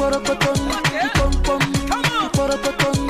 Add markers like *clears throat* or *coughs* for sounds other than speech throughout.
porokoton, the pom pom, the porokoton.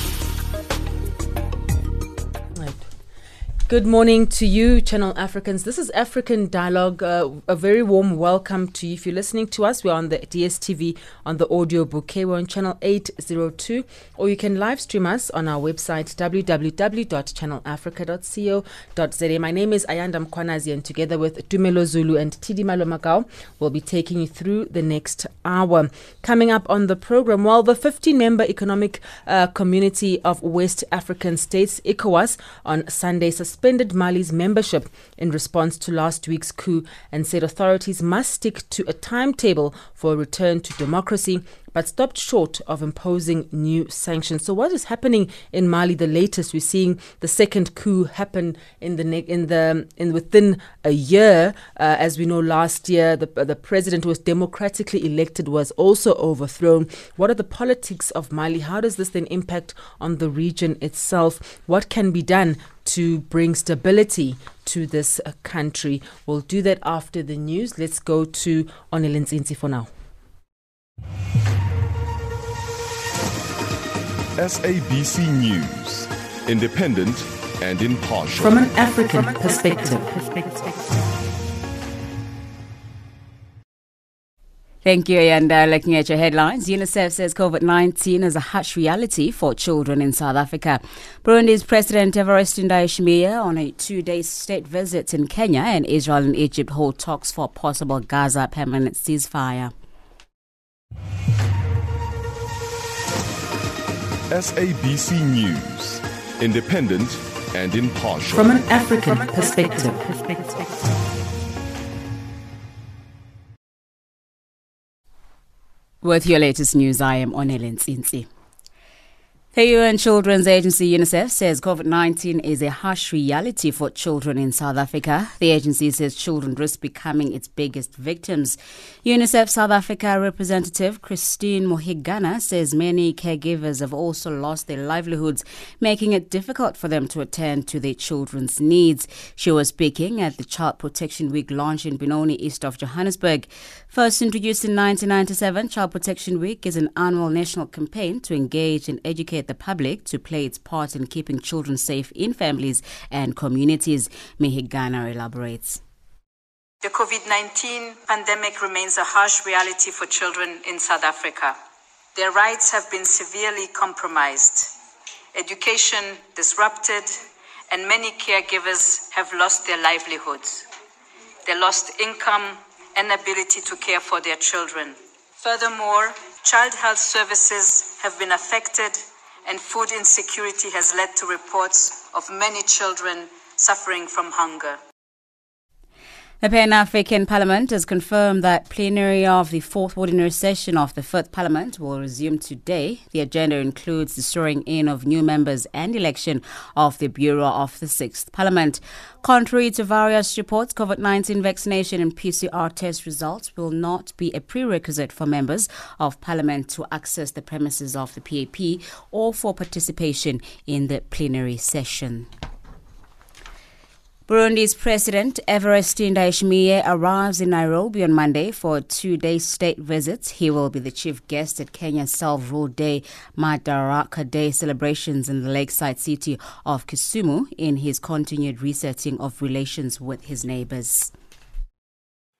Good morning to you, Channel Africans. This is African Dialogue. Uh, a very warm welcome to you. If you're listening to us, we're on the DSTV on the audio bouquet. We're on channel 802, or you can live stream us on our website www.channelafrica.co.za. My name is Ayanda Mkwanazi, and together with Dumelo Zulu and Tidi Malomagao, we'll be taking you through the next hour. Coming up on the program, while the 15 member Economic uh, Community of West African States, ECOWAS, on Sunday suspended suspended Mali's membership in response to last week's coup and said authorities must stick to a timetable for a return to democracy but stopped short of imposing new sanctions. So, what is happening in Mali? The latest we're seeing the second coup happen in the in the in within a year. Uh, as we know, last year the the president was democratically elected was also overthrown. What are the politics of Mali? How does this then impact on the region itself? What can be done to bring stability to this uh, country. We'll do that after the news. Let's go to Onelin Zinzi for now. SABC News, independent and impartial. From an African perspective. Thank you. And uh, looking at your headlines, UNICEF says COVID 19 is a harsh reality for children in South Africa. Burundi's President Evariste Ndayishimiye on a two day state visit in Kenya and Israel and Egypt hold talks for possible Gaza permanent ceasefire. SABC News, independent and impartial. From an African perspective. With your latest news, I am Onelin Tsinsi. The UN Children's Agency UNICEF says COVID 19 is a harsh reality for children in South Africa. The agency says children risk becoming its biggest victims. UNICEF South Africa representative Christine Muhigana says many caregivers have also lost their livelihoods, making it difficult for them to attend to their children's needs. She was speaking at the Child Protection Week launch in Benoni, east of Johannesburg. First introduced in 1997, Child Protection Week is an annual national campaign to engage and educate the public to play its part in keeping children safe in families and communities. Muhigana elaborates. The COVID 19 pandemic remains a harsh reality for children in South Africa. Their rights have been severely compromised, education disrupted, and many caregivers have lost their livelihoods. They lost income and ability to care for their children. Furthermore, child health services have been affected, and food insecurity has led to reports of many children suffering from hunger. The Pan African Parliament has confirmed that plenary of the fourth ordinary session of the Fifth Parliament will resume today. The agenda includes the swearing in of new members and election of the Bureau of the Sixth Parliament. Contrary to various reports, COVID 19 vaccination and PCR test results will not be a prerequisite for members of Parliament to access the premises of the PAP or for participation in the plenary session. Burundi's President Evariste Ndayishimiye arrives in Nairobi on Monday for a two-day state visit. He will be the chief guest at Kenya's Self-Rule Day Madaraka Day celebrations in the lakeside city of Kisumu in his continued resetting of relations with his neighbors.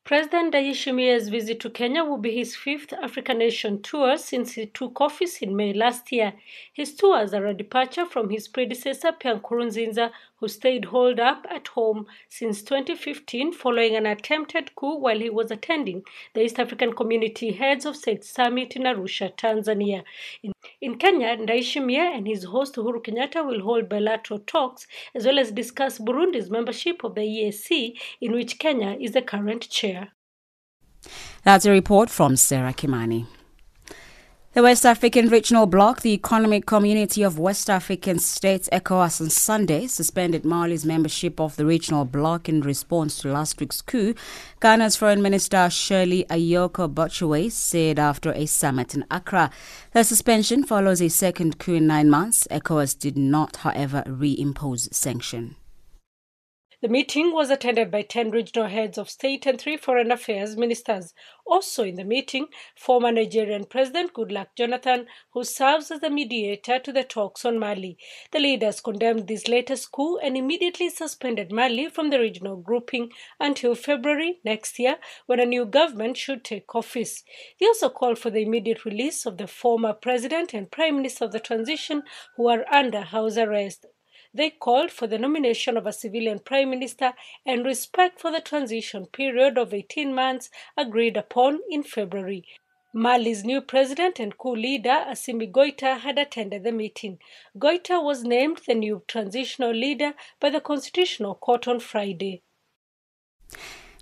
President Ndayishimiye's visit to Kenya will be his fifth African nation tour since he took office in May last year. His tours are a departure from his predecessor Pierre Nkurunziza, who stayed holed up at home since 2015 following an attempted coup while he was attending the East African Community Heads of State Summit in Arusha, Tanzania. In, in Kenya, Ndayishimiye and his host Uhuru Kenyatta will hold bilateral talks as well as discuss Burundi's membership of the EAC, in which Kenya is the current chair. That's a report from Sarah Kimani. The West African Regional Bloc, the Economic Community of West African States, ECOWAS, on Sunday suspended Mali's membership of the regional bloc in response to last week's coup, Ghana's Foreign Minister Shirley Ayorkor Botchwey said after a summit in Accra. The suspension follows a second coup in nine months. ECOWAS did not, however, reimpose sanction. The meeting was attended by 10 regional heads of state and three foreign affairs ministers. Also in the meeting, former Nigerian President Goodluck Jonathan, who serves as the mediator to the talks on Mali. The leaders condemned this latest coup and immediately suspended Mali from the regional grouping until February next year, when a new government should take office. They also called for the immediate release of the former president and prime minister of the transition who are under house arrest. They called for the nomination of a civilian prime minister and respect for the transition period of 18 months agreed upon in February. Mali's new president and coup leader, Assimi Goita, had attended the meeting. Goita was named the new transitional leader by the Constitutional Court on Friday.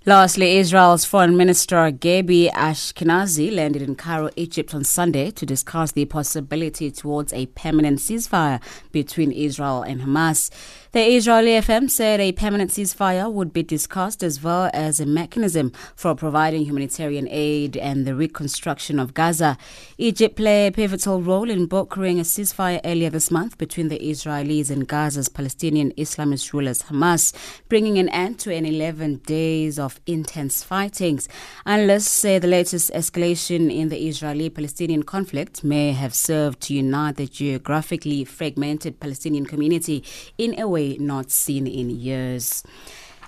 Lastly, Israel's Foreign Minister Gabi Ashkenazi landed in Cairo, Egypt on Sunday to discuss the possibility towards a permanent ceasefire between Israel and Hamas. The Israeli FM said a permanent ceasefire would be discussed as well as a mechanism for providing humanitarian aid and the reconstruction of Gaza. Egypt played a pivotal role in brokering a ceasefire earlier this month between the Israelis and Gaza's Palestinian Islamist rulers Hamas, bringing an end to an 11 days of intense fightings. Analysts say the latest escalation in the Israeli Palestinian conflict may have served to unite the geographically fragmented Palestinian community in a way way not seen in years.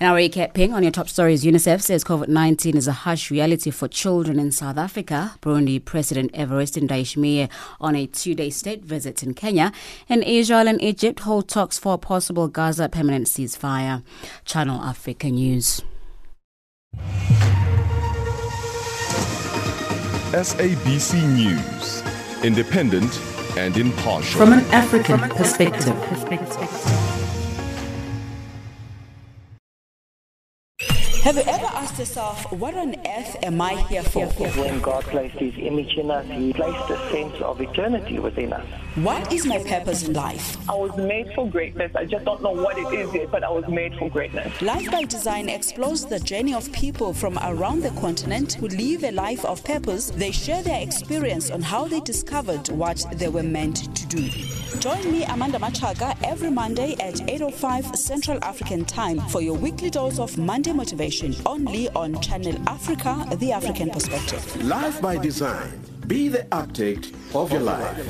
Now, recapping on your top stories, UNICEF says COVID 19 is a harsh reality for children in South Africa. Burundi President Evariste Ndayishimiye on a two day state visit in Kenya. And Israel and Egypt hold talks for a possible Gaza permanent ceasefire. Channel Africa News. SABC News. Independent and impartial. From an African perspective. Have you ever asked yourself, what on earth am I here for? When God placed His image in us, He placed a sense of eternity within us. What is my purpose in life? I was made for greatness. I just don't know what it is yet, but I was made for greatness. Life by Design explores the journey of people from around the continent who live a life of purpose. They share their experience on how they discovered what they were meant to do. Join me, Amanda Machaga, every Monday at 8.05 Central African Time for your weekly dose of Monday motivation, only on Channel Africa, the African perspective. Life by Design. Be the architect of your life.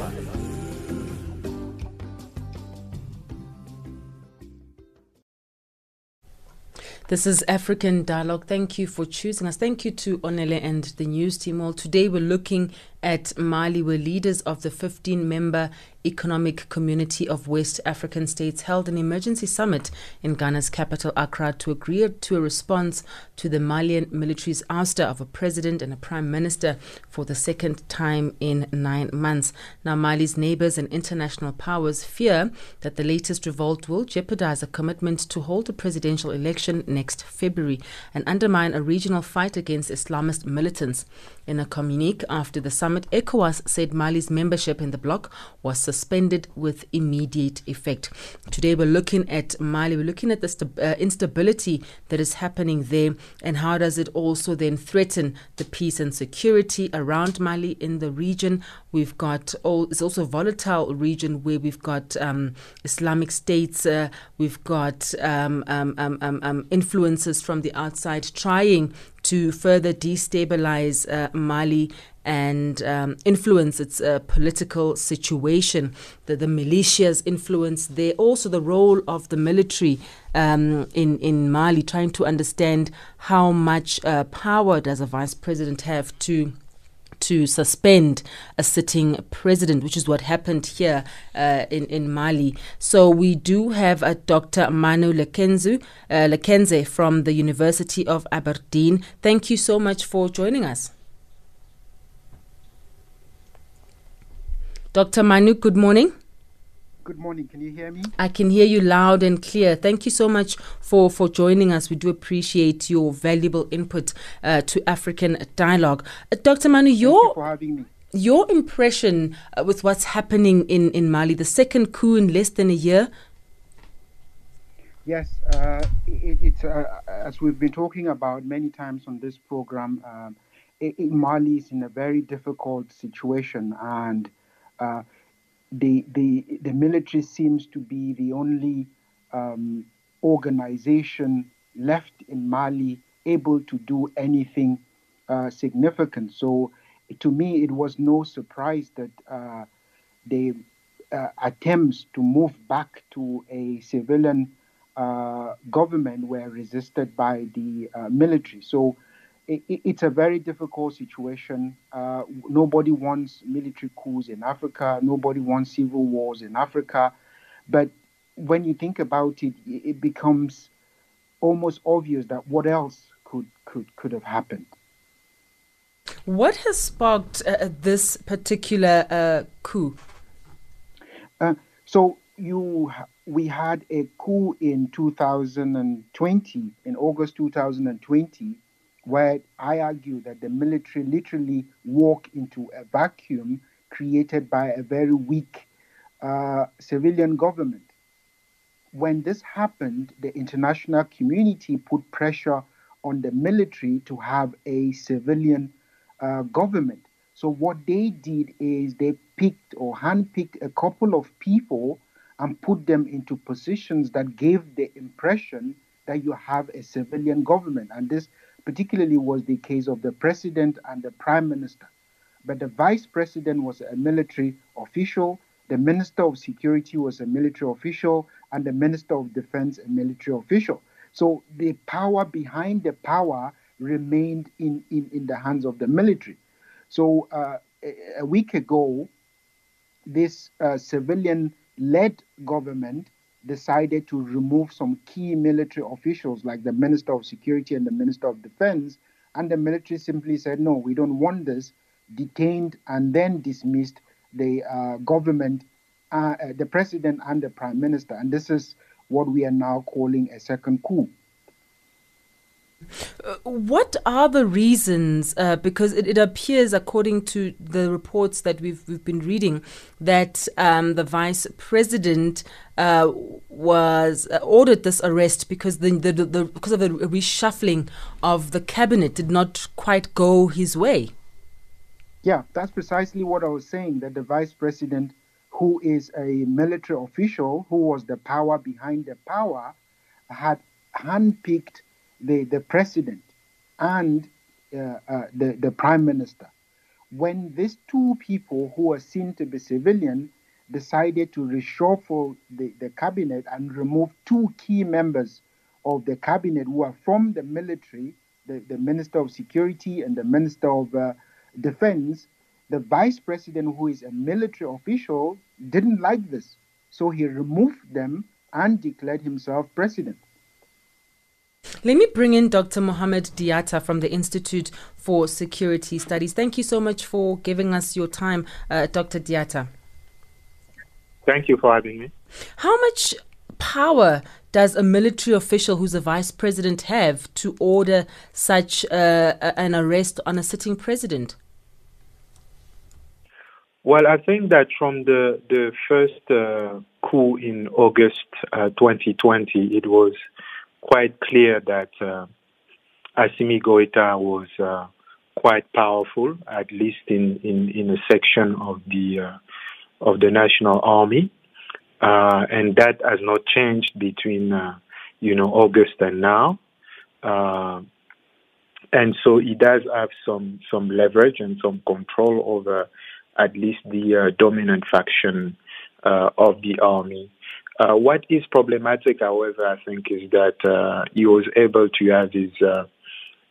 This is African Dialogue. Thank you for choosing us. Thank you to Onele and the news team. Well, today we're looking at Mali, where leaders of the 15 member Economic Community of West African States held an emergency summit in Ghana's capital, Accra, to agree to a response to the Malian military's ouster of a president and a prime minister for the second time in nine months. Now, Mali's neighbors and international powers fear that the latest revolt will jeopardize a commitment to hold a presidential election next February and undermine a regional fight against Islamist militants. In a communique after the summit, ECOWAS said Mali's membership in the bloc was suspended with immediate effect. Today, we're looking at Mali, we're looking at the uh, instability that is happening there and how does it also then threaten the peace and security around Mali in the region. We've got, all, it's also a volatile region where we've got um, Islamic states, uh, we've got um, um, um, um, um influences from the outside trying to further destabilize uh, Mali and um, influence its uh, political situation. The, the militias influence there, also the role of the military um, in in Mali, trying to understand how much uh, power does a vice president have to to suspend a sitting president, which is what happened here uh, in, in Mali. So we do have a Dr. Manu Lekenzu, uh, Lekunze from the University of Aberdeen. Thank you so much for joining us. Dr. Manu, good morning. Good morning. Can you hear me? I can hear you loud and clear. Thank you so much for, for joining us. We do appreciate your valuable input uh, to African dialogue. Uh, Dr. Manu, your, you for having me. your impression uh, with what's happening in, in Mali, the second coup in less than a year? Yes, uh, it, it's uh, as we've been talking about many times on this program. Um, it, Mali is in a very difficult situation, and uh, the, the, the military seems to be the only um, organization left in Mali able to do anything uh, significant. So, to me, it was no surprise that uh, the uh, attempts to move back to a civilian uh, government were resisted by the uh, military. So, it, it's a very difficult situation. Uh, nobody wants military coups in Africa. Nobody wants civil wars in Africa. But when you think about it, it becomes almost obvious that what else could could could have happened. What has sparked uh, this particular uh, coup? Uh, so you we had a coup in 2020 in August 2020 where I argue that the military literally walk into a vacuum created by a very weak uh, civilian government. When this happened, the international community put pressure on the military to have a civilian uh, government. So, what they did is they picked or handpicked a couple of people and put them into positions that gave the impression that you have a civilian government. And this particularly was the case of the president and the prime minister. But the vice president was a military official, the minister of security was a military official, and the minister of defense a military official. So the power behind the power remained in, in, in the hands of the military. So uh, a, week ago, this uh, civilian led government decided to remove some key military officials like the Minister of Security and the Minister of Defense. And the military simply said, no, we don't want this, detained and then dismissed the uh, government, uh, uh, the president and the prime minister. And this is what we are now calling a second coup. What are the reasons? Uh, because it, it, appears, according to the reports that we've we've been reading, that um, the vice president uh, was uh, ordered this arrest because the, the, the because of the reshuffling of the cabinet did not quite go his way. Yeah, that's precisely what I was saying. That the vice president, who is a military official, who was the power behind the power, had handpicked the, the president and uh, uh, the, the prime minister. When these two people who are seen to be civilian decided to reshuffle the, the cabinet and remove two key members of the cabinet who are from the military, the, the Minister of Security and the Minister of uh, Defense, the vice president, who is a military official, didn't like this. So he removed them and declared himself president. Let me bring in Dr. Mohamed Diatta from the Institute for Security Studies. Thank you so much for giving us your time, uh, Dr. Diatta. Thank you for having me. How much power does a military official who's a vice president have to order such uh, an arrest on a sitting president? Well, I think that from the the first uh, coup in August uh, 2020, it was quite clear that uh, Assimi Goita was uh, quite powerful, at least in, in, in a section of the uh, of the national army, uh, and that has not changed between uh, you know August and now. Uh, and so he does have some some leverage and some control over at least the dominant faction uh, of the army. Uh, what is problematic, however, I think, is that uh, he was able to have his, uh,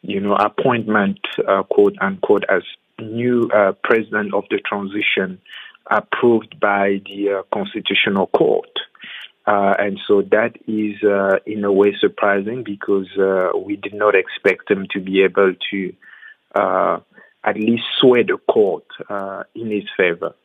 you know, appointment, uh, quote unquote, as new president of the transition approved by the Constitutional Court. Uh, and so that is, uh, in a way, surprising because uh, we did not expect him to be able to uh, at least sway the court uh, in his favor.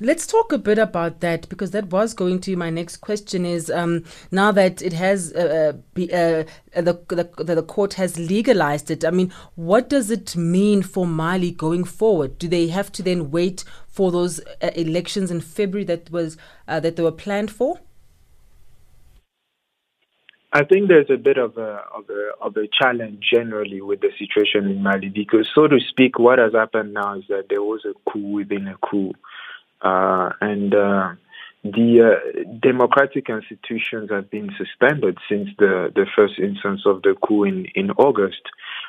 Let's talk a bit about that because that was going to my next question. Is um, now that it has uh, be, the, the the court has legalized it. I mean, what does it mean for Mali going forward? Do they have to then wait for those uh, elections in February that was uh, that they were planned for? I think there's a bit of a, of a of a challenge generally with the situation in Mali because, so to speak, what has happened now is that there was a coup within a coup, uh, and uh, the uh, democratic institutions have been suspended since the, the first instance of the coup in, in August.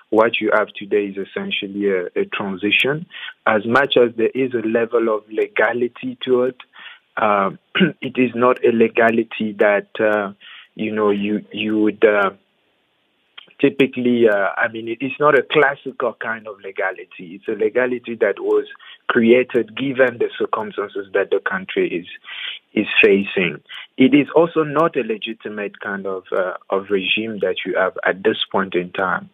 What you have today is essentially a, a transition. As much as there is a level of legality to it, uh, *clears throat* it is not a legality that uh, you know you you would uh, typically, uh, I mean, it is not a classical kind of legality. It's a legality that was created given the circumstances that the country is is facing. It is also not a legitimate kind of uh, of regime that you have at this point in time.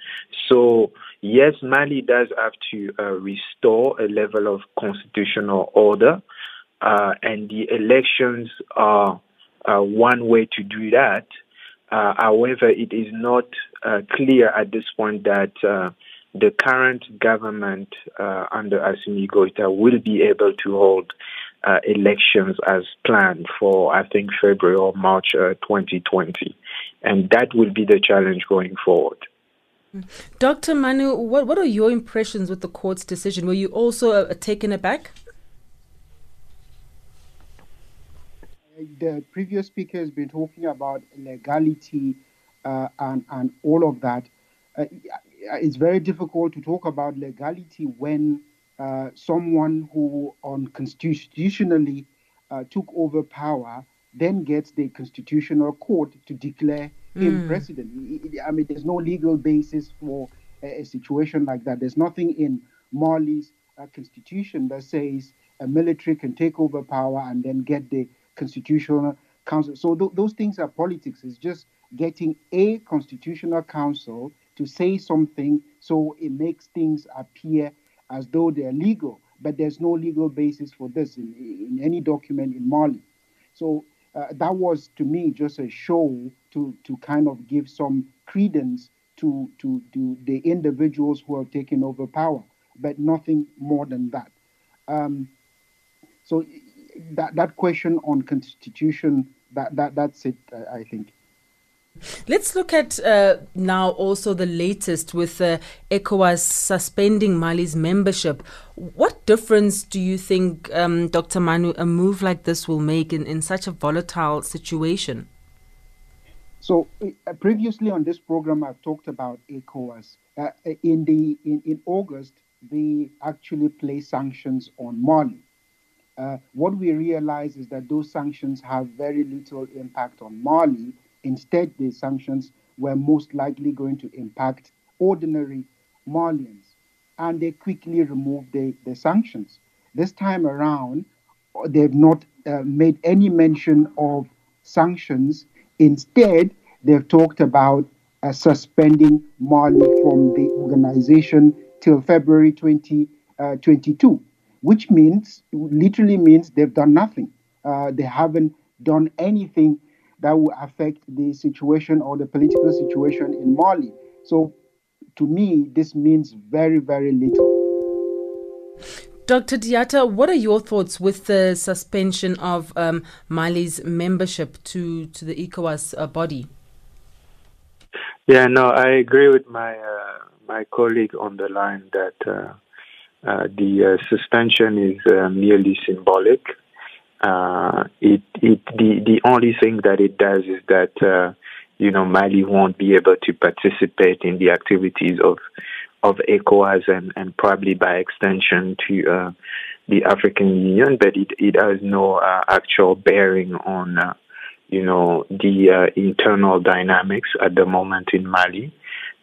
So yes, Mali does have to uh, restore a level of constitutional order, uh, and the elections are uh, one way to do that. Uh, however, it is not uh, clear at this point that uh, the current government uh, under Assimi Goita will be able to hold uh, elections as planned for, I think, February or March 2020. And that will be the challenge going forward. Dr. Manu, what, what are your impressions with the court's decision? Were you also taken aback? The previous speaker has been talking about legality uh, and and all of that. Uh, it's very difficult to talk about legality when uh, someone who on constitutionally uh, took over power then gets the constitutional court to declare mm. him president. I mean, there's no legal basis for a, a situation like that. There's nothing in Mali's uh, constitution that says a military can take over power and then get the constitutional council. So th- those things are politics. It's just getting a constitutional council to say something so it makes things appear as though they're legal. But there's no legal basis for this in, in any document in Mali. So uh, that was to me just a show to, to kind of give some credence to, to, to the individuals who have taken over power, but nothing more than that. Um, so that that question on constitution that that that's it. I, think. Let's look at uh, now also the latest with uh, ECOWAS suspending Mali's membership. What difference do you think, um, Dr. Manu, a move like this will make in, in such a volatile situation? So uh, previously on this program, I've talked about ECOWAS. Uh, in the in, in August, they actually placed sanctions on Mali. Uh, what we realize is that those sanctions have very little impact on Mali. Instead, the sanctions were most likely going to impact ordinary Malians. And they quickly removed the, the sanctions. This time around, they've not uh, made any mention of sanctions. Instead, they've talked about uh, suspending Mali from the organization till February 2022. 20, which means, literally means they've done nothing. Uh, they haven't done anything that will affect the situation or the political situation in Mali. So, to me, this means very, very little. Dr. Diatta, what are your thoughts with the suspension of um, Mali's membership to, to the ECOWAS uh, body? Yeah, no, I agree with my uh, my colleague on the line that uh, uh, the uh, suspension is uh, merely symbolic. it, it, the, the only thing that it does is that you know, Mali won't be able to participate in the activities of of ECOWAS and, and probably by extension to uh, the African Union, but it, it has no uh, actual bearing on, uh, you know, the uh, internal dynamics at the moment in Mali.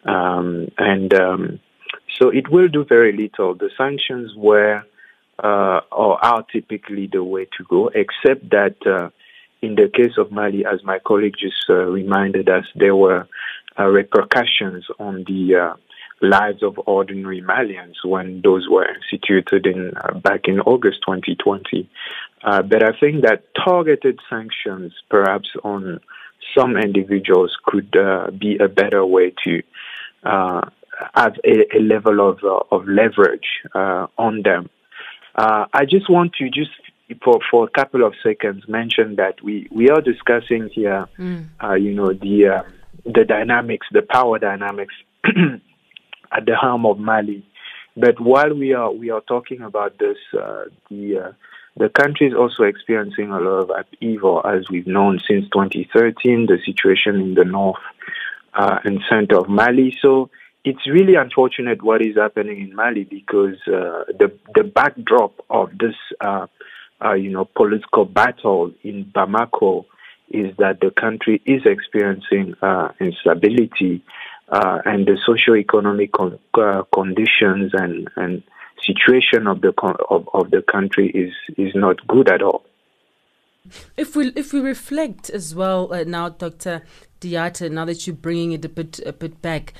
Um, and um, so it will do very little. The sanctions were uh, or are typically the way to go, except that uh, in the case of Mali, as my colleague just uh, reminded us, there were uh, repercussions on the uh, lives of ordinary Malians when those were instituted in uh, back in August 2020. but I think that targeted sanctions, perhaps on some individuals, could be a better way to have a, a level of of leverage on them. Uh, I just want to just for for a couple of seconds mention that we we are discussing here, mm. uh, you know, the uh, the dynamics, the power dynamics *clears throat* at the helm of Mali. But while we are we are talking about this, uh, the uh, the country is also experiencing a lot of upheaval, as we've known since 2013. The situation in the north uh, and center of Mali. So it's really unfortunate what is happening in Mali because uh, the the backdrop of this uh, uh, you know political battle in Bamako is that the country is experiencing uh, instability uh, and the socio-economic con- uh, conditions and, and situation of the con- of, of the country is is not good at all. If we if we reflect as well now, Dr. Diatta, now that you're bringing it a bit a bit back,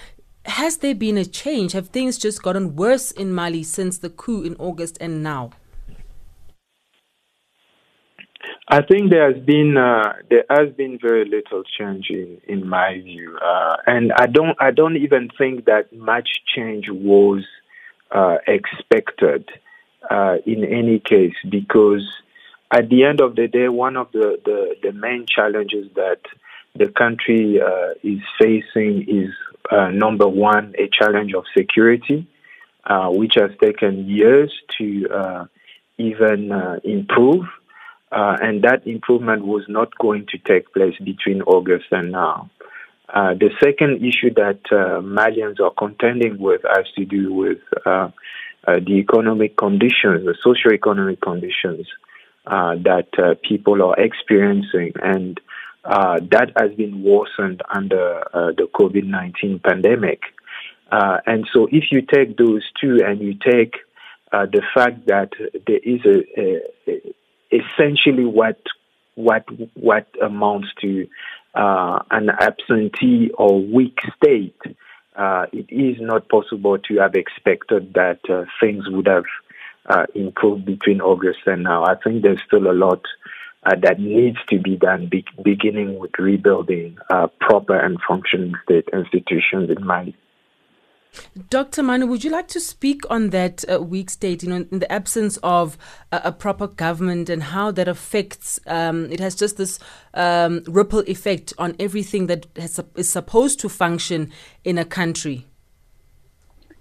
has there been a change? Have things just gotten worse in Mali since the coup in August and now? I think there has been uh, there has been very little change in, in my view, uh, and I don't I don't even think that much change was uh, expected uh, in any case because at the end of the day, one of the, the, the main challenges that the country uh, is facing is uh, number one, a challenge of security, uh, which has taken years to uh, even uh, improve. Uh, and that improvement was not going to take place between August and now. the second issue that Malians are contending with has to do with the economic conditions, the socio-economic conditions that people are experiencing. And uh, that has been worsened under uh, the COVID 19 pandemic. Uh, and so, if you take those two and you take uh, the fact that there is a, a, essentially what what what amounts to uh, an absentee or weak state, uh, it is not possible to have expected that things would have improved between August and now. I think there's still a lot uh, that needs to be done, be- beginning with rebuilding uh, proper and functioning state institutions in Mali. Dr. Manu, would you like to speak on that uh, weak state, you know, in the absence of a, a proper government and how that affects, um, it has just this um, ripple effect on everything that has, is supposed to function in a country?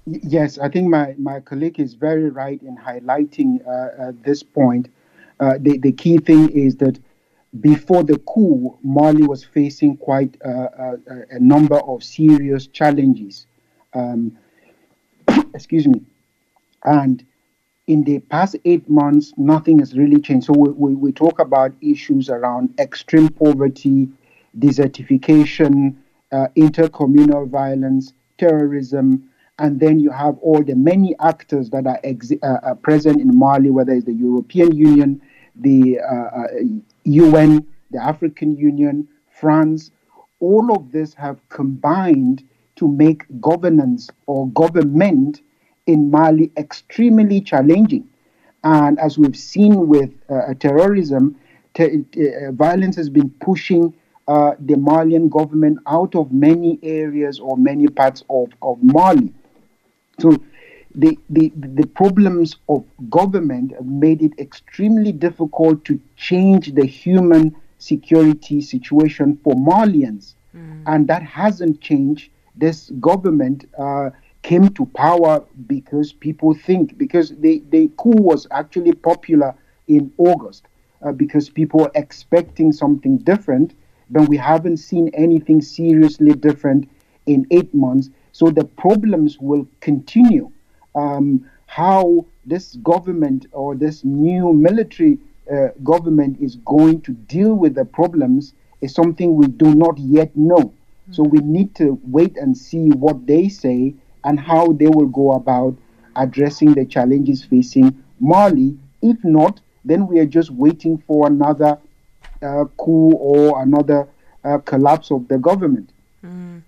Yes, I think my, my colleague is very right in highlighting uh, uh, this point uh, the, the key thing is that before the coup, Mali was facing quite a, a, a number of serious challenges. Um, *coughs* excuse me. And in the past eight months, nothing has really changed. So we, we, we talk about issues around extreme poverty, desertification, uh, intercommunal violence, terrorism, and then you have all the many actors that are, exi- uh, present in Mali, whether it's the European Union, the uh, UN, uh, the African Union, France, all of this have combined to make governance or government in Mali extremely challenging. And as we've seen with uh, terrorism, te- uh, violence has been pushing uh, the Malian government out of many areas or many parts of, of Mali. So the, the, the problems of government have made it extremely difficult to change the human security situation for Malians. Mm. And that hasn't changed. This government uh, came to power because people think, because the, the coup was actually popular in August, uh, because people were expecting something different. but we haven't seen anything seriously different in eight months. So the problems will continue. Um, how this government or this new military uh, government is going to deal with the problems is something we do not yet know. Mm-hmm. So we need to wait and see what they say and how they will go about addressing the challenges facing Mali. If not, then we are just waiting for another uh, coup or another uh, collapse of the government. Mm.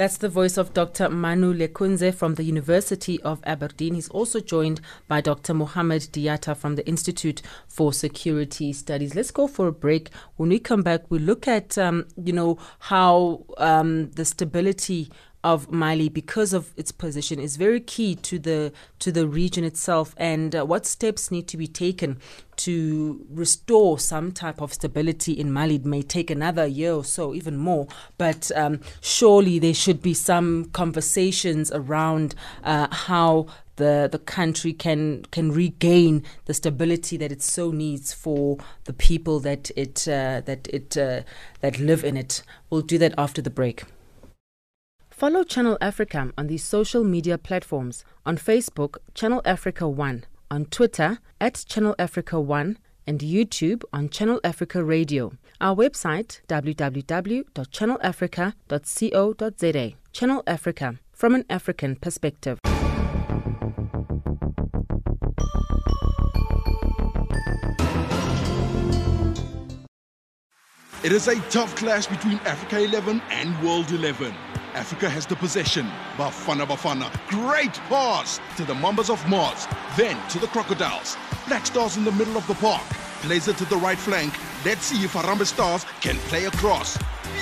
That's the voice of Dr. Manu Lekunze from the University of Aberdeen. He's also joined by Dr. Mohamed Diatta from the Institute for Security Studies. Let's go for a break. When we come back, we look at, um, you know, how um, the stability of Mali because of its position is very key to the to the region itself and uh, what steps need to be taken to restore some type of stability in Mali it may take another year or so even more but um, surely there should be some conversations around uh, how the, the country can can regain the stability that it so needs for the people that it uh, that it uh, that live in it. We'll do that after the break. Follow Channel Africa on these social media platforms on Facebook, Channel Africa 1, on Twitter, at Channel Africa 1, and YouTube on Channel Africa Radio. Our website, www.channelafrica.co.za. Channel Africa, from an African perspective. It is a tough clash between Africa 11 and World 11. Africa has the possession. Bafana Bafana. Great pass to the Mambas of Mars. Then to the Crocodiles. Black Stars in the middle of the park. Plays it to the right flank. Let's see if Harambee Stars can play across.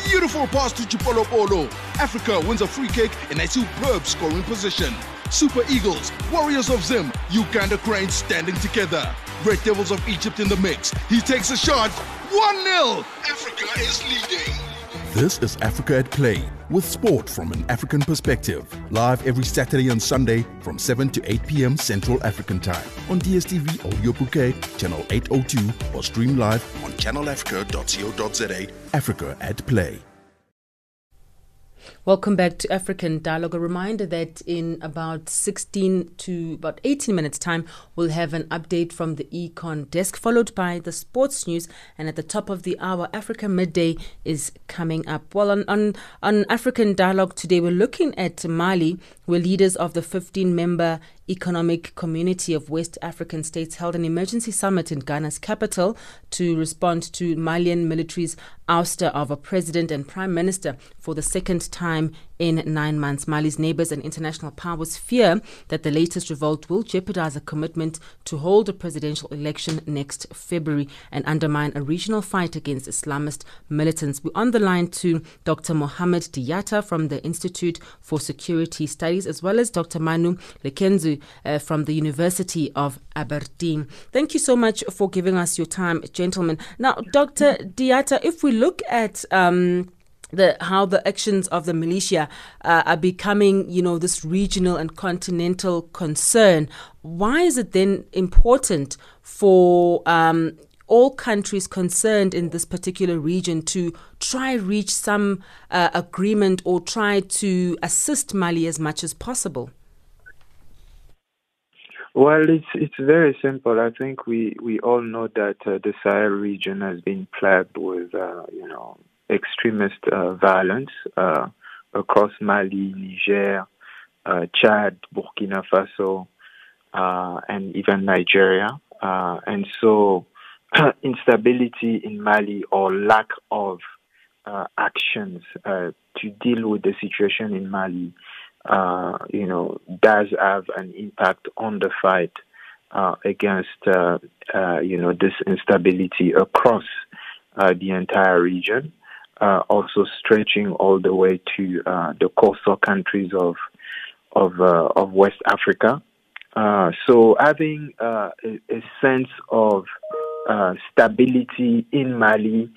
Beautiful pass to Chipolopolo. Africa wins a free kick in a superb scoring position. Super Eagles, Warriors of Zim, Uganda Cranes standing together. Red Devils of Egypt in the mix. He takes a shot. 1 0. Africa is leading. This is Africa at Play with sport from an African perspective. Live every Saturday and Sunday from 7 to 8 p.m. Central African Time on DSTV Audio Bouquet, channel 802, or stream live on channelafrica.co.za. Africa at Play. Welcome back to African Dialogue. A reminder that in about 16 to about 18 minutes' time, we'll have an update from the Econ desk, followed by the sports news. And at the top of the hour, Africa Midday is coming up. Well, on, on, on African Dialogue today, we're looking at Mali, where leaders of the 15 member Economic Community of West African States held an emergency summit in Ghana's capital to respond to Malian military's ouster of a president and prime minister for the second time in nine months. Mali's neighbors and international powers fear that the latest revolt will jeopardize a commitment to hold a presidential election next February and undermine a regional fight against Islamist militants. We're on the line to Dr. Mohamed Diatta from the Institute for Security Studies, as well as Dr. Manu Lekunze uh, from the University of Aberdeen. Thank you so much for giving us your time, gentlemen. Now, Dr. Diatta, if we look at um, the how the actions of the militia uh, are becoming, you know, this regional and continental concern. Why is it then important for um, all countries concerned in this particular region to try reach some uh, agreement or try to assist Mali as much as possible? Well, it's it's very simple. I think we, we all know that uh, the Sahel region has been plagued with uh, you know extremist uh, violence uh, across Mali, Niger, uh, Chad, Burkina Faso, uh, and even Nigeria. and so, *clears throat* instability in Mali or lack of actions to deal with the situation in Mali uh, you know, does have an impact on the fight uh, against, uh, uh you know, this instability across uh, the entire region, uh, also stretching all the way to the coastal countries of of of West Africa. so having a, a, sense of stability in Mali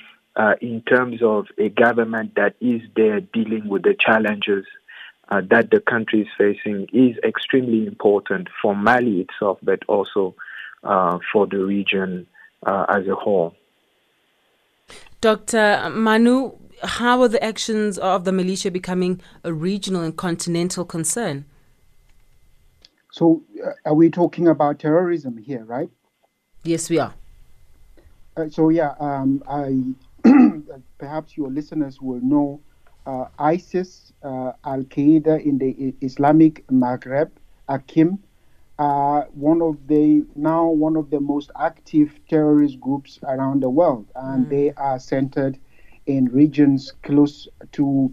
in terms of a government that is there dealing with the challenges uh, that the country is facing is extremely important for Mali itself, but also uh, for the region uh, as a whole. Dr. Manu, how are the actions of the militia becoming a regional and continental concern? So, uh, are we talking about terrorism here, right? Yes, we are. Uh, so, yeah, um, I *clears throat* perhaps your listeners will know uh, ISIS, uh, Al Qaeda in the Islamic Maghreb, AQIM, uh, one of the now one of the most active terrorist groups around the world, and mm. they are centered in regions close to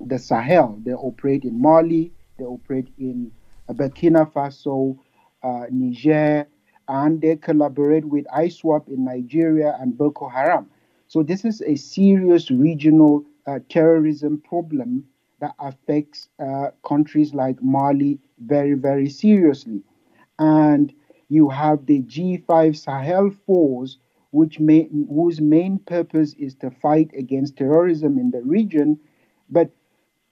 the Sahel. They operate in Mali, they operate in Burkina Faso, uh, Niger, and they collaborate with ISWAP in Nigeria and Boko Haram. So this is a serious regional uh, terrorism problem that affects uh, countries like Mali very, very seriously. And you have the G5 Sahel force, which may, whose main purpose is to fight against terrorism in the region. But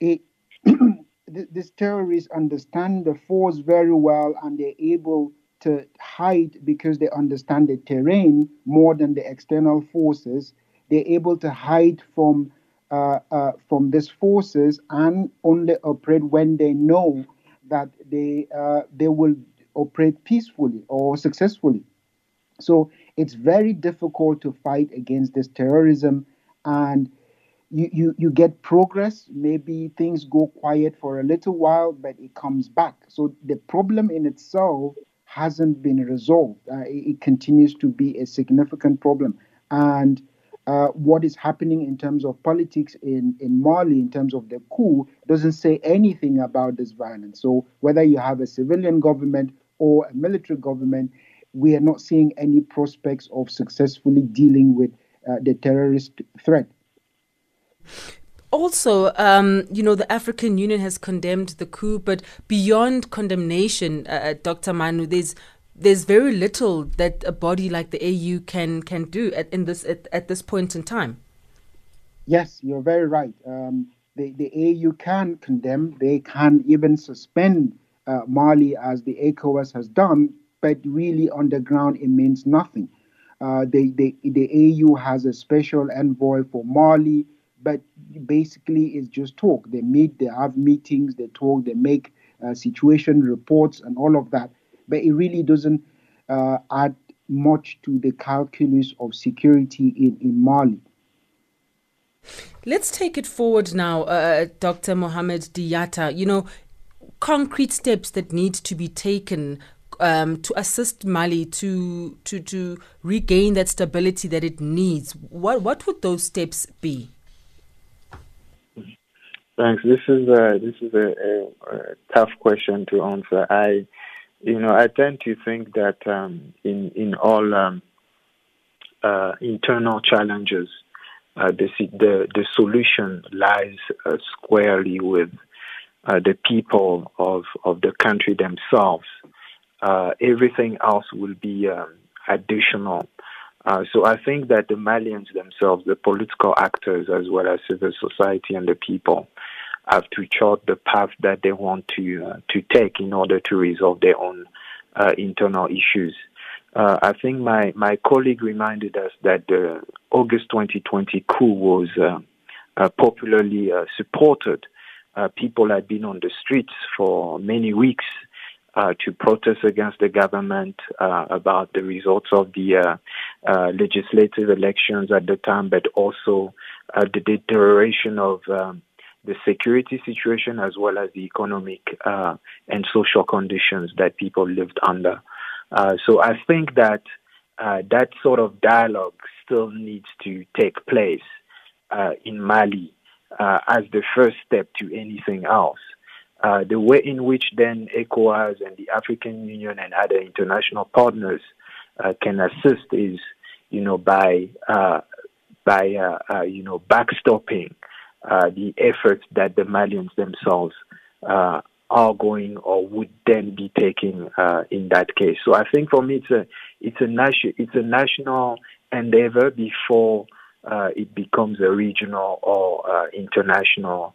it, *clears throat* these terrorists understand the force very well and they're able to hide because they understand the terrain more than the external forces. They're able to hide from uh, uh, from these forces and only operate when they know that they uh, they will operate peacefully or successfully. So it's very difficult to fight against this terrorism and you, you, you get progress. Maybe things go quiet for a little while, but it comes back. So the problem in itself hasn't been resolved. Uh, it, it, continues to be a significant problem. And uh, what is happening in terms of politics in, in Mali, in terms of the coup, doesn't say anything about this violence. So whether you have a civilian government or a military government, we are not seeing any prospects of successfully dealing with uh, the terrorist threat. Also, um, you know, the African Union has condemned the coup, but beyond condemnation, uh, uh Dr. Manu, there's there's very little that a body like the AU can can do at in this at, at this point in time. Yes, you're very right. Um, the the AU can condemn. They can even suspend uh, Mali as the ECOWAS has done, but really on the ground it means nothing. Uh, the, the the AU has a special envoy for Mali but basically it's just talk. They meet, they have meetings, they talk, they make uh, situation reports and all of that, but it really doesn't uh, add much to the calculus of security in, in Mali. Let's take it forward now, uh, Dr. Mohamed Diatta. You know, concrete steps that need to be taken um, to assist Mali to to to regain that stability that it needs. What what would those steps be? Thanks. This is a, this is a, a, a, tough question to answer. I, you know, I tend to think that um, in in all um, uh, internal challenges, uh, the, the the solution lies uh, squarely with uh, the people of of the country themselves. Uh, everything else will be um, additional. Uh, so I think that the Malians themselves, the political actors, as well as civil society and the people, have to chart the path that they want to uh, to take in order to resolve their own uh, internal issues. Uh, I think my, my colleague reminded us that the August 2020 coup was uh, uh, popularly supported. people had been on the streets for many weeks uh, to protest against the government uh, about the results of the uh, legislative elections at the time, but also the deterioration of um, the security situation as well as the economic uh, and social conditions that people lived under. Uh, so I think that uh, that sort of dialogue still needs to take place uh, in Mali uh, as the first step to anything else. Uh, the way in which then ECOWAS and the African Union and other international partners can assist is, you know, by by you know backstopping the efforts that the Malians themselves uh, are going or would then be taking uh, in that case. So I think for me it's a it's a national it's a national endeavor before uh, it becomes a regional or uh, international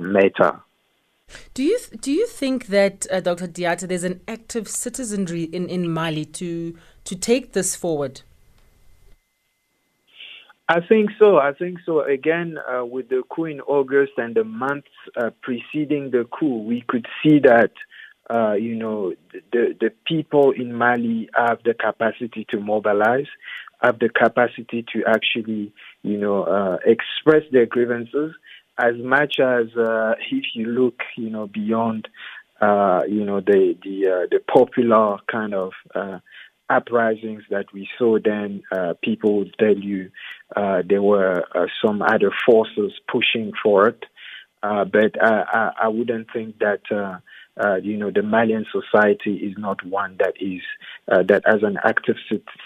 matter. Do you th- do you think that Dr. Diatta, there's an active citizenry in, in Mali to to take this forward? I think so. I think so. Again, uh, with the coup in August and the months uh, preceding the coup, we could see that, uh, you know, the, the people in Mali have the capacity to mobilize, have the capacity to actually, you know, uh, express their grievances as much as uh, if you look, you know, beyond, uh, you know, the the the popular kind of uprisings that we saw then, uh, people would tell you uh, there were uh, some other forces pushing for it. Uh, but I, I, wouldn't think that uh, uh, you know the Malian society is not one that is that has an active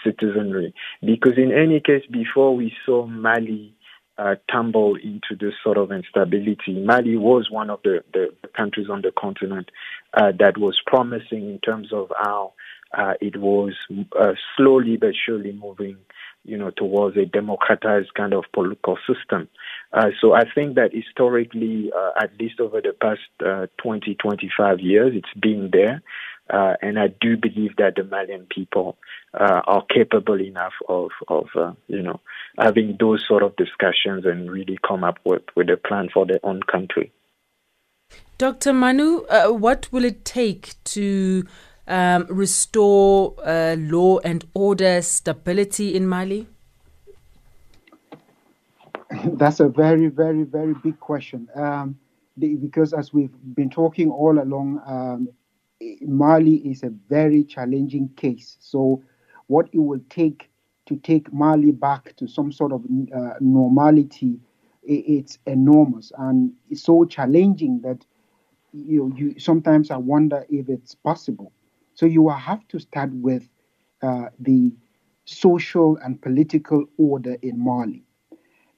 citizenry. Because in any case, before we saw Mali uh, tumble into this sort of instability. Mali was one of the, the countries on the continent uh, that was promising in terms of how uh, it was uh, slowly but surely moving, you know, towards a democratized kind of political system. Uh, so I think that historically, uh, at least over the past uh, 20, 25 years, it's been there. Uh, and I do believe that the Malian people are capable enough of, of you know, having those sort of discussions and really come up with, with a plan for their own country. Dr. Manu, what will it take to um, restore uh, law and order stability in Mali? *laughs* That's a very, very, very big question. Um, the, because as we've been talking all along, um, Mali is a very challenging case. So, what it will take to take Mali back to some sort of uh, normality, it, it's enormous and it's so challenging that you know, you sometimes I wonder if it's possible. So you will have to start with uh, the social and political order in Mali.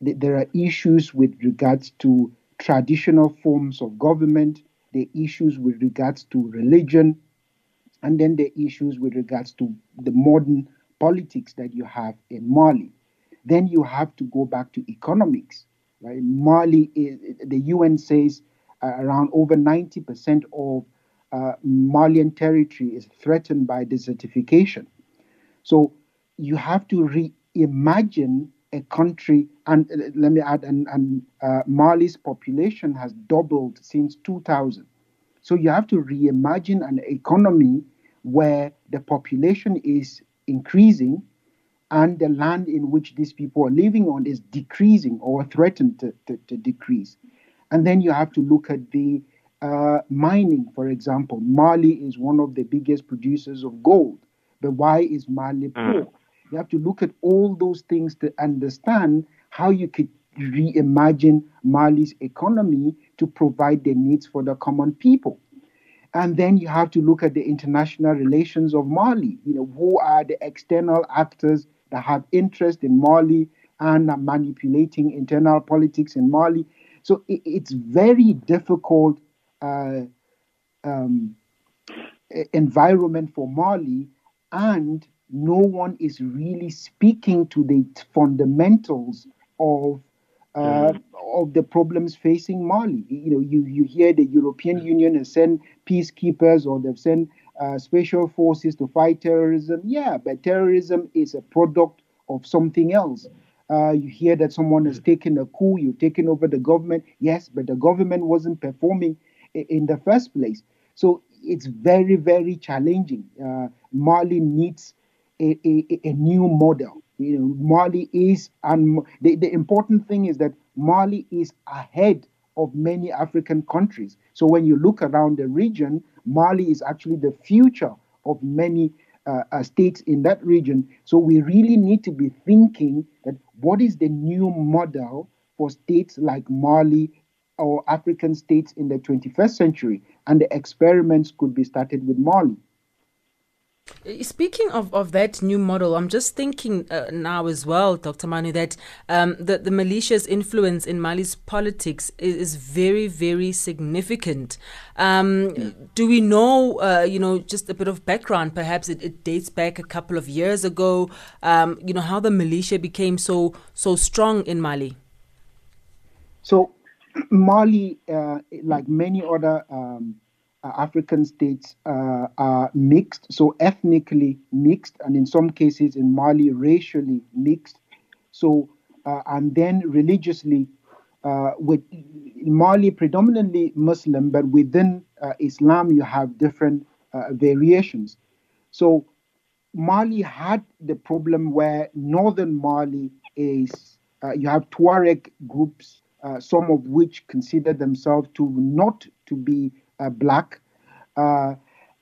There are issues with regards to traditional forms of government, the issues with regards to religion, and then the issues with regards to the modern politics that you have in Mali. Then you have to go back to economics. Right? Mali, is, the UN says uh, around over 90% of uh, Malian territory is threatened by desertification. So you have to reimagine a country, and uh, let me add, and, and uh, Mali's population has doubled since 2000. So you have to reimagine an economy where the population is increasing and the land in which these people are living on is decreasing or threatened to, to, to decrease. And then you have to look at the uh, mining, for example, Mali is one of the biggest producers of gold. But why is Mali mm. poor? Mm. You have to look at all those things to understand how you could reimagine Mali's economy to provide the needs for the common people. And then you have to look at the international relations of Mali. You know, who are the external actors that have interest in Mali and are manipulating internal politics in Mali? So it, it's very difficult uh, um, environment for Mali, and no one is really speaking to the fundamentals of uh, mm. of the problems facing Mali. You know, you, you hear the European Union has sent peacekeepers or they've sent uh, special forces to fight terrorism. Yeah, but terrorism is a product of something else. Uh, you hear that someone has taken a coup, you've taken over the government. Yes, but the government wasn't performing in the first place. So it's very, very challenging. Uh, Mali needs a, a, a, new model. You know, Mali is, and the, the important thing is that Mali is ahead of many African countries. So when you look around the region, Mali is actually the future of many uh, uh, states in that region. So we really need to be thinking that what is the new model for states like Mali or African states in the 21st century, and the experiments could be started with Mali. Speaking of, of that new model, I'm just thinking uh, now as well, Dr. Manu, that um, the, the militia's influence in Mali's politics is, is very, very significant. Um, mm. Do we know, uh, you know, just a bit of background? Perhaps it, it dates back a couple of years ago. Um, you know how the militia became so so strong in Mali. So Mali, uh, like many other um, uh, African states, uh, are mixed, so ethnically mixed, and in some cases in Mali, racially mixed. So uh, and then religiously, uh, with Mali predominantly Muslim, but within uh, Islam you have different variations. So Mali had the problem where northern Mali is you have Tuareg groups, uh, some of which consider themselves to not to be uh, black, uh,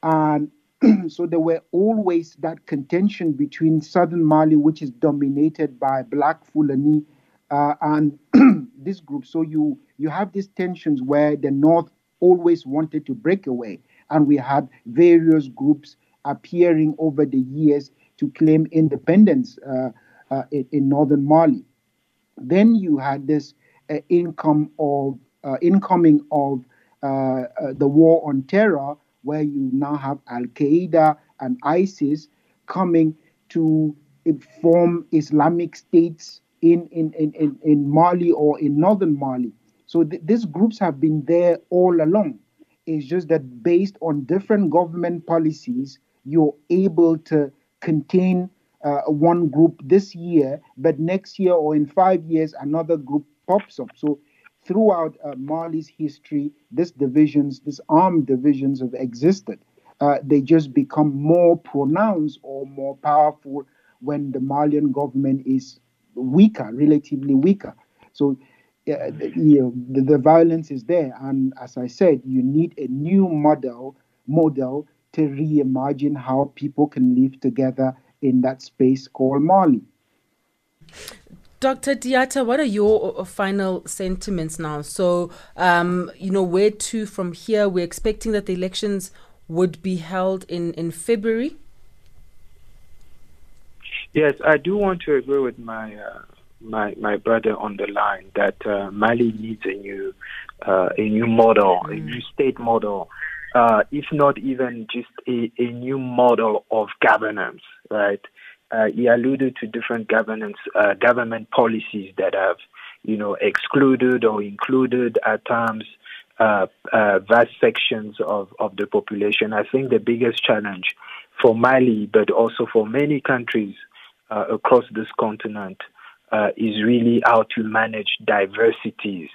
and *clears throat* so there were always that contention between southern Mali, which is dominated by black Fulani, uh, and *clears throat* this group. So you you have these tensions where the north always wanted to break away, and we had various groups appearing over the years to claim independence uh, uh, in, in, northern Mali. Then you had this income of uh, incoming of uh, uh, the war on terror, where you now have Al Qaeda and ISIS coming to form Islamic states in, in, in, in, Mali or in northern Mali. So th- these groups have been there all along. It's just that based on different government policies, you're able to contain uh, one group this year, but next year or in five years, another group pops up. So throughout uh, Mali's history, these divisions, these armed divisions have existed. Uh, they just become more pronounced or more powerful when the Malian government is weaker, relatively weaker. So, uh, you know, the, the, violence is there, and as I said, you need a new model model to reimagine how people can live together in that space called Mali. Dr. Diatta, what are your uh, final sentiments now? So, um, you know, where to from here? We're expecting that the elections would be held in, in February. Yes, I do want to agree with my uh, my my brother on the line that uh, Mali needs a new uh, a new model, mm. a new state model, uh, if not even just a, a new model of governance, right? Uh, he alluded to different governance uh, government policies that have, you know, excluded or included at times uh, uh, vast sections of, of the population. I think the biggest challenge for Mali, but also for many countries uh, across this continent, uh, is really how to manage diversities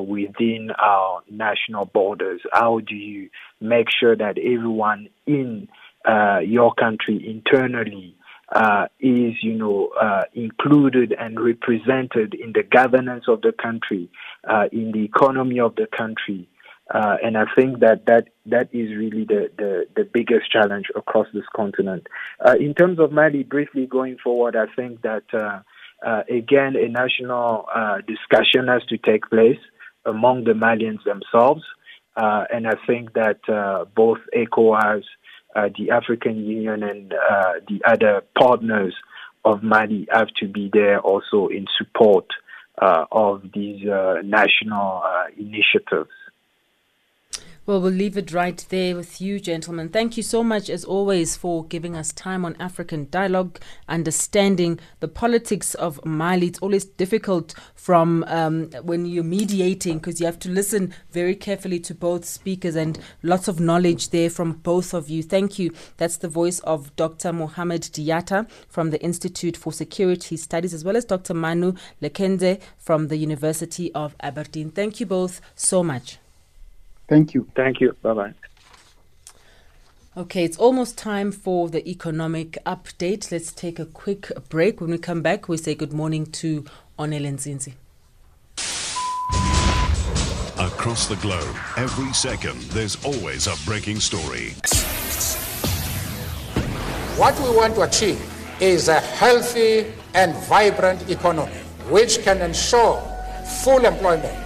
within our national borders? How do you make sure that everyone in your country internally uh, is, you know, uh, included and represented in the governance of the country, uh, in the economy of the country? Uh, and I think that, that that is really the, the, the biggest challenge across this continent. in terms of Mali, briefly going forward, I think that uh, again, a national uh, discussion has to take place among the Malians themselves. Uh, and I think that uh, both ECOWAS, uh, Uh, the African Union, and uh, the other partners of Mali have to be there also in support uh, of these uh, national initiatives. Well, we'll leave it right there with you, gentlemen. Thank you so much, as always, for giving us time on African dialogue, understanding the politics of Mali. It's always difficult from um, when you're mediating because you have to listen very carefully to both speakers and lots of knowledge there from both of you. Thank you. That's the voice of Dr. Mohamed Diatta from the Institute for Security Studies, as well as Dr. Manu Lekunze from the University of Aberdeen. Thank you both so much. Thank you. Thank you. Bye bye. Okay, it's almost time for the economic update. Let's take a quick break. When we come back, we say good morning to Onel Nzinzi. Across the globe, every second, there's always a breaking story. What we want to achieve is a healthy and vibrant economy which can ensure full employment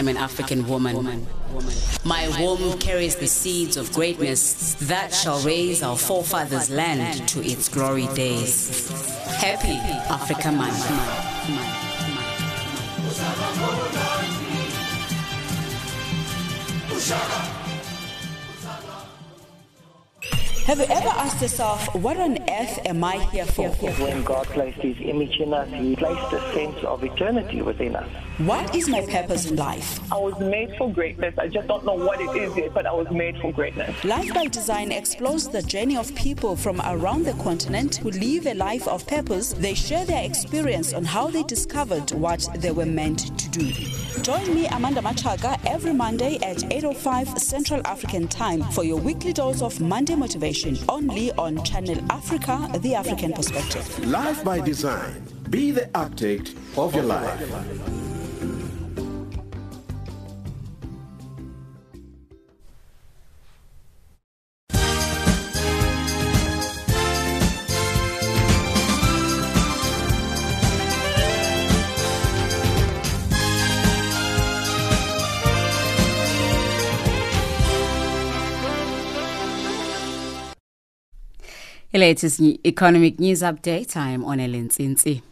Am an African woman. My womb carries the seeds of greatness that shall raise our forefathers' land to its glory days. Happy Africa Month. Have you ever asked yourself, what on earth am I here for? When God placed his image in us, he placed a sense of eternity within us. What is my purpose in life? I was made for greatness. I just don't know what it is yet, but I was made for greatness. Life by Design explores the journey of people from around the continent who live a life of purpose. They share their experience on how they discovered what they were meant to do. Join me, Amanda Machaga, every Monday at 8.05 Central African Time for your weekly dose of Monday motivation, only on Channel Africa, The African Perspective. Life by Design. Be the architect of your life. The latest economic news update. I am Onelin Ntsintsi.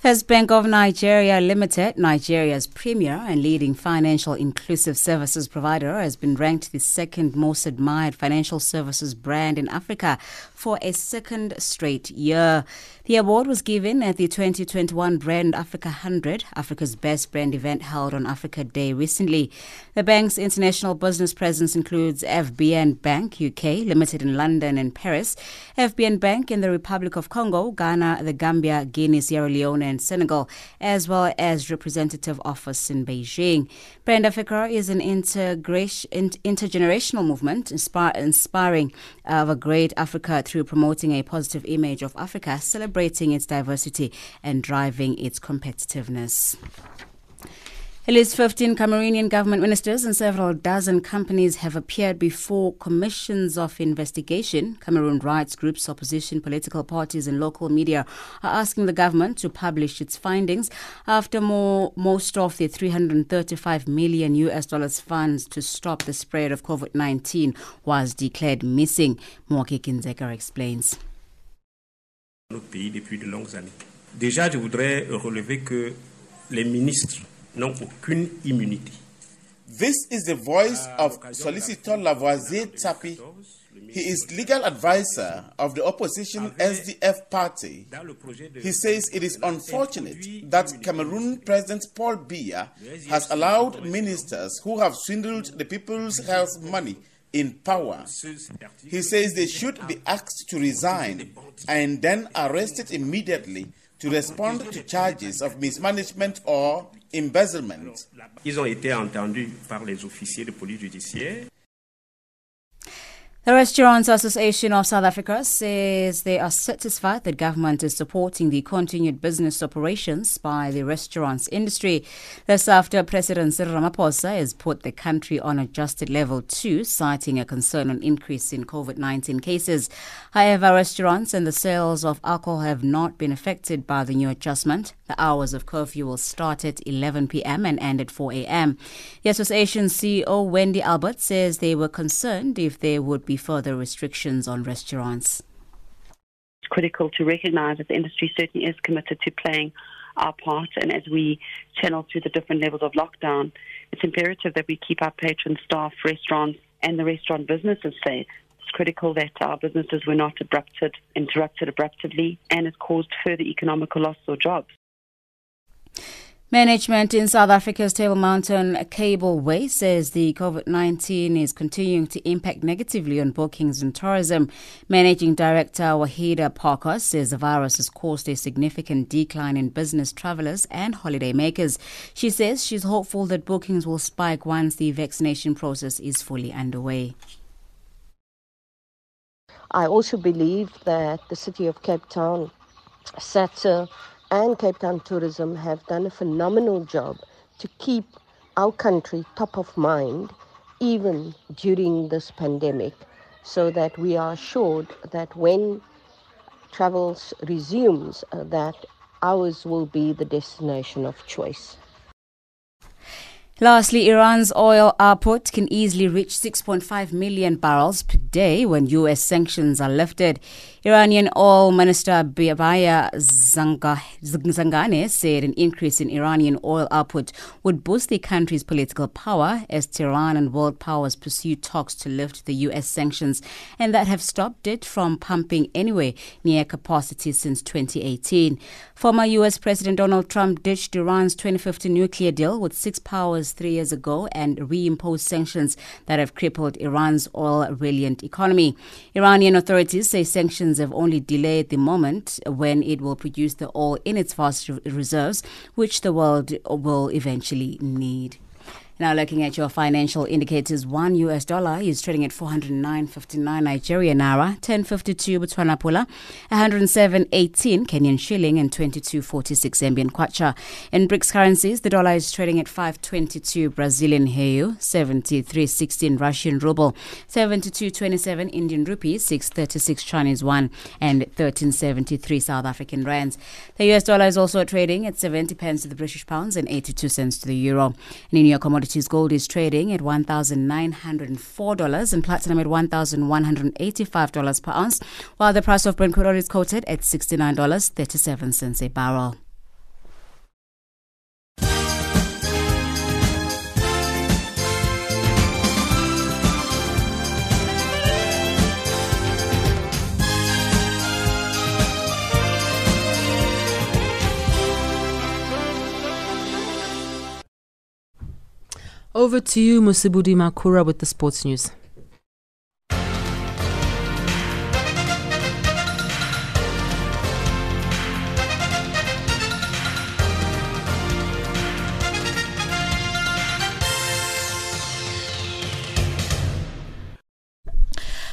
First Bank of Nigeria Limited, Nigeria's premier and leading financial inclusive services provider, has been ranked the second most admired financial services brand in Africa for a second straight year. The award was given at the 2021 Brand Africa 100, Africa's best brand event held on Africa Day recently. The bank's international business presence includes FBN Bank UK, limited in London and Paris, FBN Bank in the Republic of Congo, Ghana, the Gambia, Guinea, Sierra Leone, and Senegal, as well as representative office in Beijing. Brand Africa is an intergenerational movement inspire, inspiring uh, of a great Africa through promoting a positive image of Africa, celebrating its diversity, and driving its competitiveness. At least 15 Cameroonian government ministers and several dozen companies have appeared before commissions of investigation. Cameroon rights groups, opposition political parties, and local media are asking the government to publish its findings after more, most of the 335 million US dollars funds to stop the spread of COVID 19 was declared missing. Moki Kindzeka explains. Pays depuis de longues années. Déjà, je voudrais relever que les ministres n'ont aucune immunité. This is the voice of Solicitor Lavoisier Tapi. He is legal advisor of the opposition SDF party. He says it is unfortunate that Cameroon President Paul Biya has allowed ministers who have swindled the people's health money in power. He says they should be asked to resign and then arrested immediately to respond to charges of mismanagement or embezzlement. Ils ont été entendus par les officiers de police judiciaire. The Restaurants Association of South Africa says they are satisfied that government is supporting the continued business operations by the restaurants industry. This after President Cyril Ramaphosa has put the country on adjusted level 2, citing a concern on increase in COVID-19 cases. However, restaurants and the sales of alcohol have not been affected by the new adjustment. The hours of curfew will start at 11 p.m. and end at 4 a.m. The association's CEO Wendy Albert says they were concerned if there would be further restrictions on restaurants. It's critical to recognize that the industry certainly is committed to playing our part, and as we channel through the different levels of lockdown, it's imperative that we keep our patron staff, restaurants, and the restaurant businesses safe. It's critical that our businesses were not abrupted, interrupted abruptly, and it caused further economical loss or jobs. Management in South Africa's Table Mountain Cableway says the COVID 19 is continuing to impact negatively on bookings and tourism. Managing Director Wahida Parker says the virus has caused a significant decline in business travelers and holidaymakers. She says she's hopeful that bookings will spike once the vaccination process is fully underway. I also believe that the city of Cape Town set uh, and Cape Town Tourism have done a phenomenal job to keep our country top of mind even during this pandemic so that we are assured that when travels resumes uh, that ours will be the destination of choice. Lastly, Iran's oil output can easily reach 6.5 million barrels per day when U.S. sanctions are lifted. Iranian Oil Minister Biabaya Zangane said an increase in Iranian oil output would boost the country's political power as Tehran and world powers pursue talks to lift the U.S. sanctions and that have stopped it from pumping anywhere near capacity since 2018. Former U.S. President Donald Trump ditched Iran's 2015 nuclear deal with six powers three years ago and reimposed sanctions that have crippled Iran's oil reliant economy. Iranian authorities say sanctions have only delayed the moment when it will produce the oil in its vast reserves, which the world will eventually need. Now, looking at your financial indicators, one US dollar is trading at 409.59 Nigerian naira, 10.52 Botswana pula, 107.18 Kenyan shilling, and 22.46 Zambian kwacha. In BRICS currencies, the dollar is trading at 5.22 Brazilian real, 73.16 Russian ruble, 72.27 Indian rupee, 6.36 Chinese yuan, and 13.73 South African rands. The US dollar is also trading at 70 pence to the British pounds and 82 cents to the euro. And in your commodity commodities, gold is trading at $1,904 and platinum at $1,185 per ounce, while the price of Brent crude oil is quoted at $69.37 a barrel. Over to you, Musibudi Makura, with the sports news.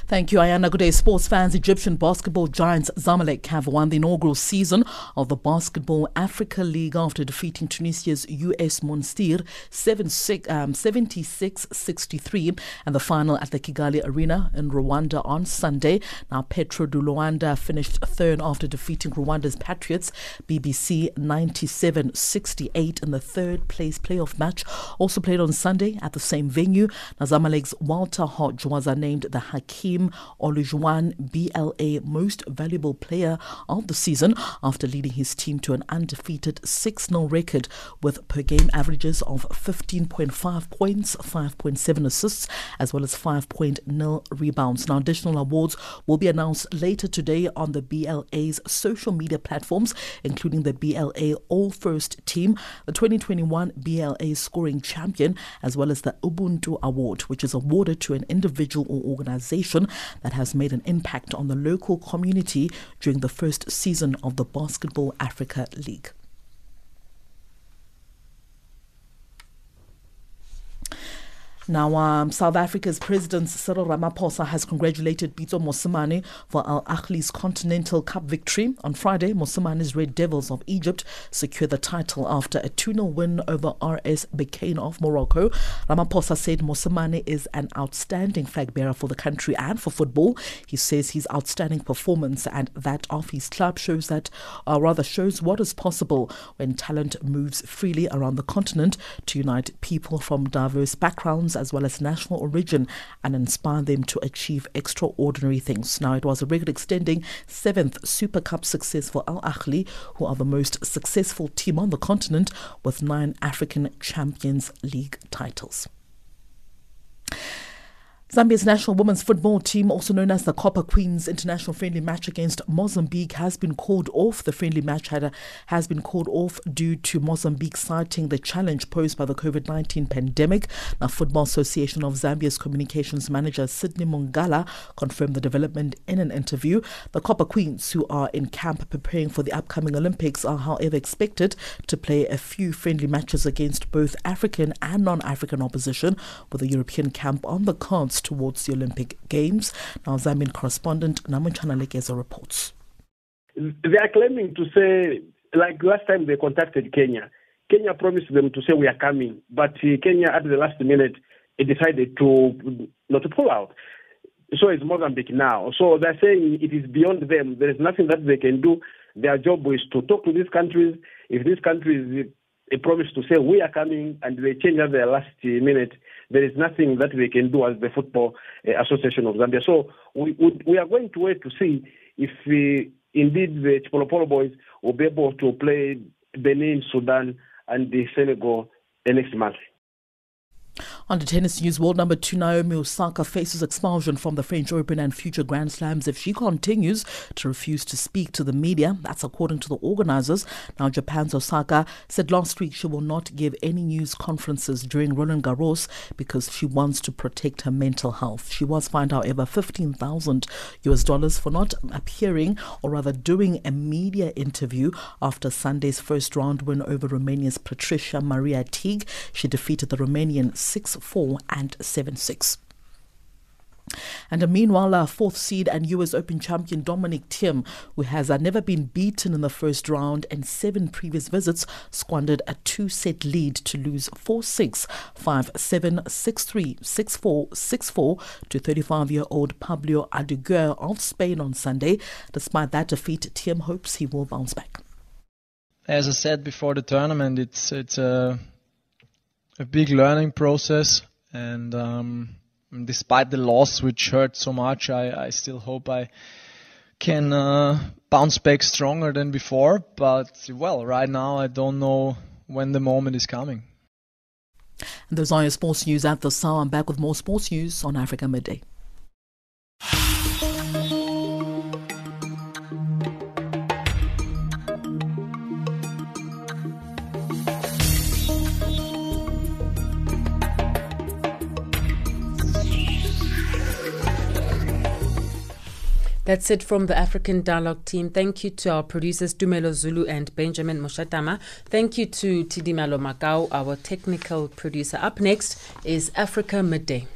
Thank you, Ayana. Good day, sports fans. Egyptian basketball giants Zamalek have won the inaugural season of the Basketball Africa League after defeating Tunisia's US Monastir 76-63 um, and the final at the Kigali Arena in Rwanda on Sunday. Now, Petro de Luanda finished third after defeating Rwanda's Patriots BBC 97-68 in the third place playoff match. Also played on Sunday at the same venue. Now, Zamalek's Walter Hodge was named the Hakeem Olajuwon BLA Most Valuable Player of the season after leading his team to an undefeated 6 0 record with per game averages of 15.5 points, 5.7 assists, as well as 5.0 rebounds. Now, additional awards will be announced later today on the BLA's social media platforms, including the BLA All First Team, the 2021 BLA Scoring Champion, as well as the Ubuntu Award, which is awarded to an individual or organization that has made an impact on the local community during the first season of the Basketball Africa League. Now, um, South Africa's President Cyril Ramaphosa has congratulated Pitso Mosimane for Al Ahly's Continental Cup victory. On Friday, Mosimane's Red Devils of Egypt secured the title after a 2 0 win over RS Berkane of Morocco. Ramaphosa said Mosimane is an outstanding flag bearer for the country and for football. He says his outstanding performance and that of his club shows that, uh, rather, shows what is possible when talent moves freely around the continent to unite people from diverse backgrounds as well as national origin and inspire them to achieve extraordinary things. Now, it was a record extending seventh Super Cup success for Al Ahly, who are the most successful team on the continent with nine African Champions League titles. Zambia's national women's football team, also known as the Copper Queens international friendly match against Mozambique, has been called off. The friendly match had has been called off due to Mozambique citing the challenge posed by the COVID 19 pandemic. Now, Football Association of Zambia's communications manager Sydney Mungala confirmed the development in an interview. The Copper Queens, who are in camp preparing for the upcoming Olympics, are however expected to play a few friendly matches against both African and non African opposition, with the European camp on the cards towards the Olympic Games. Now, Zambian correspondent Namun Chanalekeza reports. They are claiming to say like last time they contacted Kenya. Kenya promised them to say we are coming, but uh, Kenya at the last minute decided to not to pull out. So it's Mozambique now. So they're saying it is beyond them. There is nothing that they can do. Their job is to talk to these countries. If these countries a promise to say we are coming and they change at the last minute, there is nothing that they can do as the Football uh, Association of Zambia. So we, we, we are going to wait to see if we, indeed the Chipolopolo boys will be able to play Benin, Sudan, and the Senegal next month. The tennis news, world number two Naomi Osaka faces expulsion from the French Open and future Grand Slams if she continues to refuse to speak to the media. That's according to the organizers. Now, Japan's Osaka said last week she will not give any news conferences during Roland Garros because she wants to protect her mental health. She was fined, however, 15,000 US dollars for not appearing or rather doing a media interview after Sunday's first round win over Romania's Patricia Maria Tig. She defeated the Romanian 6 4 and 7 6. And uh, meanwhile, our fourth seed and US Open champion Dominic Thiem, who has uh, never been beaten in the first round and seven previous visits, squandered a two set lead to lose 4 6, 5 7, 6 3, 6 4, 6 4 to 35 year old Pablo Andújar of Spain on Sunday. Despite that defeat, Thiem hopes he will bounce back. As I said before the tournament, it's, it's a a big learning process, and um, despite the loss, which hurt so much, I, I still hope I can uh, bounce back stronger than before. But well, right now I don't know when the moment is coming. And those are your sports news at the hour. I'm back with more sports news on Africa Midday. That's it from the African Dialogue team. Thank you to our producers Dumelo Zulu and Benjamin Moshatama. Thank you to Tidimalo Macau, our technical producer. Up next is Africa Midday.